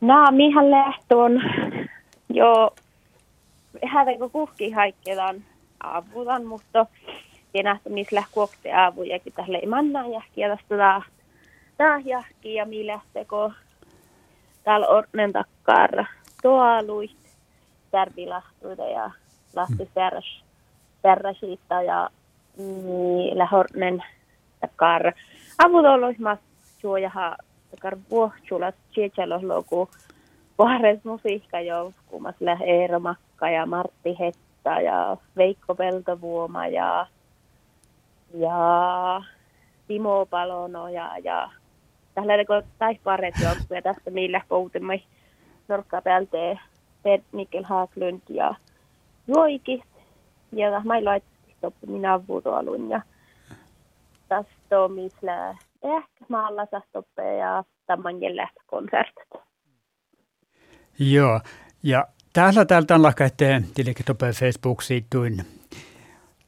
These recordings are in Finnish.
Nää mihän lähtöön jo häväkö kuhki haikkedan avudan, mutta tienähtö missä lähti kuokte avujakin tälle manna jahkia tästä tää jahki ja mi lähtekö täällä ornen takkar tuoluit tärvilahtuita ja lahti särräs särräsiita ja niin lähornen takkar avudoloismas suojaha takar vuohtulas chichalos loku Vares musiikka jo, kun Eero Makka ja Martti Hetta ja Veikko Peltovuoma ja, ja Timo Palono ja, ja tällä kun taisi paret ja tästä millä poutimme norkka päältä Per Mikkel Haaklund ja Joiki. Ja mä laitettu minä avutuolun ja tästä on missä ehkä maalla ja tämän konsertit. Joo, ja täällä täältä on lakaitte tiliketope Facebook-siittuin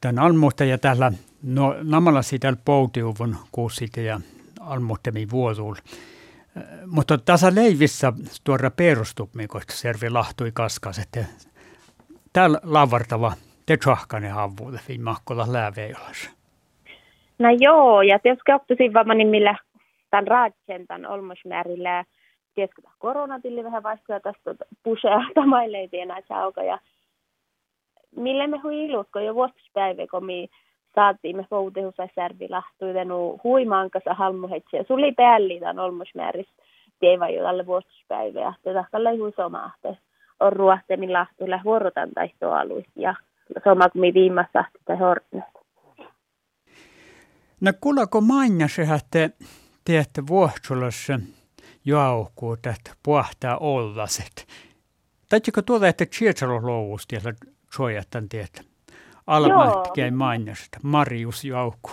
tämän almuutta ja täällä no, namalla siitä poutiuvun kuusit ja almuuttemi vuosuul. Mutta tässä leivissä tuora perustupmikoista servi lahtui kaskas, että täällä lavartava te tjahkane havuulle mahkolla lääveilas. No joo, ja tietysti oppisin vaan millä tämän raatsen tämän olmosmäärillä tieskö koronatilli vähän vaistua tästä pusea tamaille ei tiedä sauka ja mille me hui ilutko jo vuostuspäivä, kun me saatiin me poutehusa särvi lahtuidenu huimaan kanssa halmuhetsi ja suli päälli tämän olmusmääris tievä jo tälle vuostuspäivä ja tällä hui somahte on ruohtemin lahtuilla huorotan tai alueet ja sama kuin me viimassa tai hornet. No kuulako mainja se, että teette vuohtsulossa jauhkuu tästä puhtaa ollaset. Taitiko tuoda, että Chietsalo louvusti, että suojattan tietä? Almatkein mainiosta, Marius Jauhku.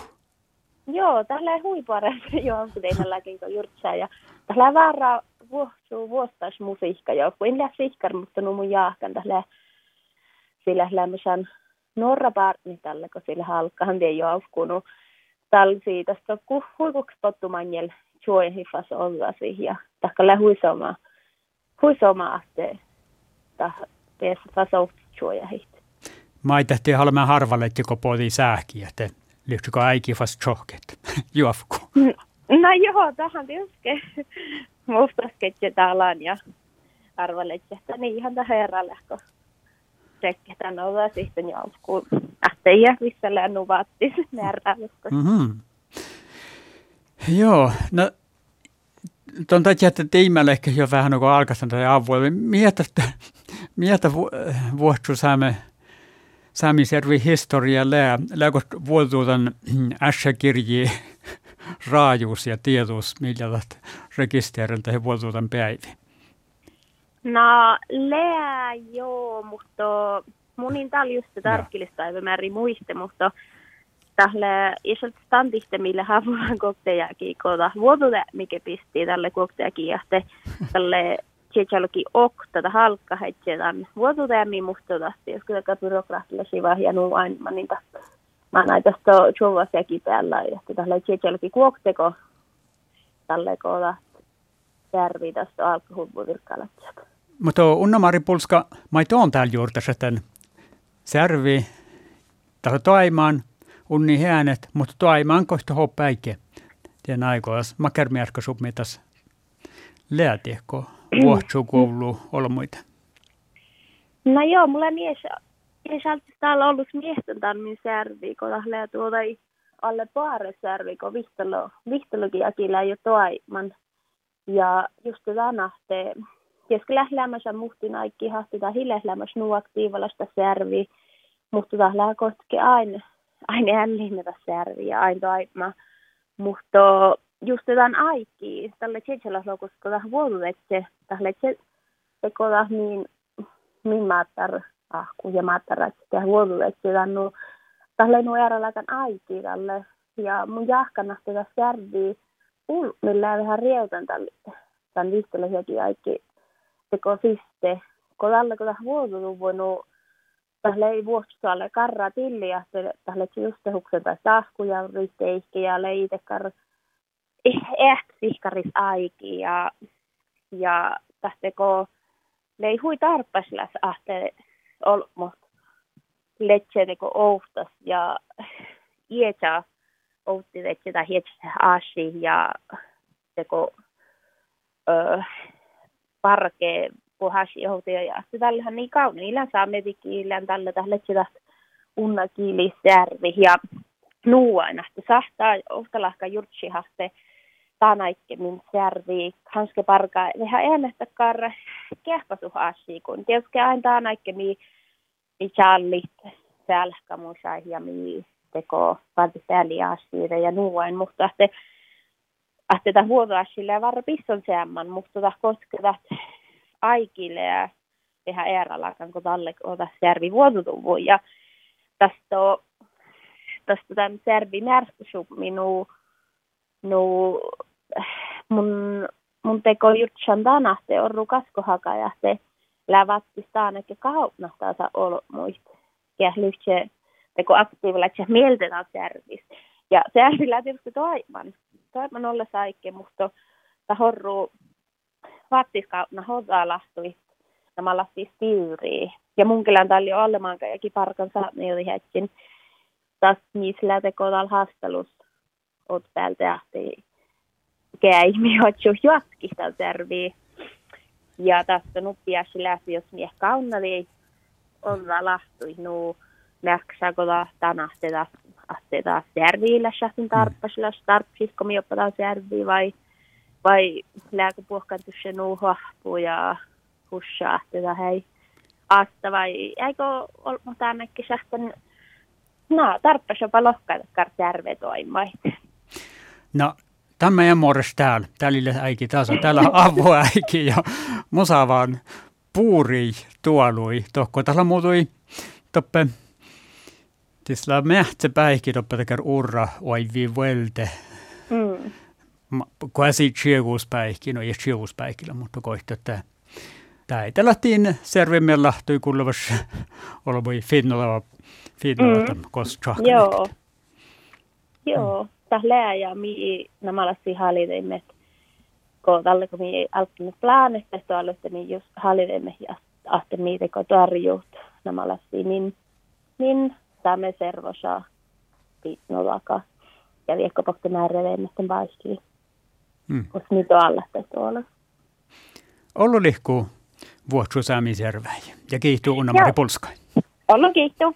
Joo, tällä ei huiparempi jauhku teilläkin kuin jurtsaa. Ja tällä väärää vuosuu vuostais musiikka jauhku. En lähde sihkar, mutta mun jaahkan tällä sillä lämmösän norra partni tällä, kun sillä halkkahan tie jauhkunut. Tällä siitä, kun huikuksi pottumanjel suojahifas ollasi ja takka huisoma huisoma että ta teessä fasout suojahit. Mä ei tehtiin halmeen harvalle, että joko poli sääkiä, että lyhtsykö äiki fast choket, juofku. No joo, tähän tietysti mustasketje täällä ja arvalle, että niin ihan tähän herralle, kun tsekketään olla sitten juofku. Ähtejä, missä lännuvattis närrälle. Mm-hmm. Joo, no tuon takia, että tiimällä ehkä jo vähän niin alkaisen tai avuilla. Mietä, mietä vuotta saamme saamme servi historia lää, lääkot vuotuutan ässäkirji raajuus ja tietuus, millä rekisteriltä he vuotuutan päivi. No, lää joo, mutta munin täällä just tarkkilista ei muiste, mutta tälle isot standiste, millä havuan koktejakin kota. Vuotuta, mikä pisti tälle koktejakin ja tälle Tjechalki ok tätä halkka ja mi muhtuta, jos kyllä byrokraattilla siva ja nuu aina niin mä näin tästä chuvasiakin päällä ja tälle Tjechalki kuokteko tälle kota järvi tästä alkuhuvuvirkkaalat. Mutta Unna-Mari Pulska, mä on täällä juurta sitten särvi, tällä toimaan, unni hänet, mutta tuo ei mankoista hoppäike. Tien aikoas makermiarka submitas läätiekko vuohtsukoulu olmuita. No joo, mulla mies, saattis täällä ollut miesten tannin särvi, kun lähtee tuota alle paare särvi, kun vihtelo, vihtelokin akilla jo toiman. Ja just tänahte, jos lählämässä muhtin aikki hahti tai hillählämässä nuu aktiivalasta särvi, mutta lähtee koske aina aina jälleen särviä, aina taipma. Mutta just tämän aikki, tälle tjetsellä lokus, kun tähän vuoduvetse, tälle tekoda niin, min maatar ahku ja maatar, että tähän vuoduvetse, tännu, tälle nu erällä tämän aikki tälle. Ja mun jahkana tätä särviä, ul, millä vähän rieutan tälle, tämän viistelehjäkin aikki, teko siste, kun tälle kun tähän vuoduvetse, voinut tälle ei vuostalle karra tilliä, tälle justehuksen tai tahkuja, risteikki ja leite kar eh, eh sihkaris aiki ja ja tahteko hui tarpaslas ahte olmot letse teko ouhtas ja ietsä outti letse tai hietsä aasi ja teko ö, parke puhasi joutia ja tällähän niin kauniilla saa medikiilän tällä tällä sitä unna kiilisjärvi ja nuuaina, että sahtaa ohtalahka jurtsihaste taanaikkemmin järvi. Hanske parka vähän äänestäkään kehpasuhasi, kun tietysti aina taanaikkemmin mi challit sälkämusai ja mi teko varti asioita ja nuuain, mutta että että ja varra pisson seamman, mutta tämä koskevat aikille ja tehdä erälakan, kun talle ota järvi vuotutuvun. Ja tästä on tästä tämän serbi märksup minu nu mun mun teko jutsan tanahte on rukaskohaka ja se lävatti ainakin kaupnahtaansa ollut muist. Ja lyhtsä että se mieltetään servis. Ja servillä tietysti toiman. Toiman olla saikke, mutta horru vattiskaupna hodaa lahtui. Nämä lasti stiiriin. Ja munkilän talli olemaanka ja kiparkan saatni hetkin tas niisillä tekotal haastelus ot päältä jahti käimi otsu juotkista tervii. Ja tästä nuppiasi lähti, jos mieh kaunali on lahtui nuu merksako tanahteta asteita järviillä sähtin tarppasilla tarppis, kun mi taas järvi vai vai lääkö puhkantus nuu hahpuu ja hussaa tätä hei asta vai eikö ollut tännekin sähtän No, tarppas jopa lohkaita järve toimii. No, tämä ei muodossa täällä. Täällä äiki taas on täällä avoäiki ja musa vaan puuri tuolui. Tohko täällä muutui toppe Tisla mähtsä päihki toppe tekee urra oivi velte. Mm. Kun esi chieguspäihki, no ei chieguspäihkillä, mutta koihtu, että tämä ei tälähtiin servimmellä lahtui kuuluvassa olevoi finnoleva fiidnolata mm. koska Joo. Joo. Mm. Tällä ja mi namalasi halideimme ko tälle kun mi alkanut plaanista että mi just halideimme ja ahte mi teko tarjut namalasi niin niin tämä servosa fiidnolaka ja viekko pohti määräveen vaihtiin. Mm. Koska niitä on alla tuolla. Ollut lihkuu vuotsu saamisjärväin ja kiihtuu unnamari pulskai. Ollut kiihtuu.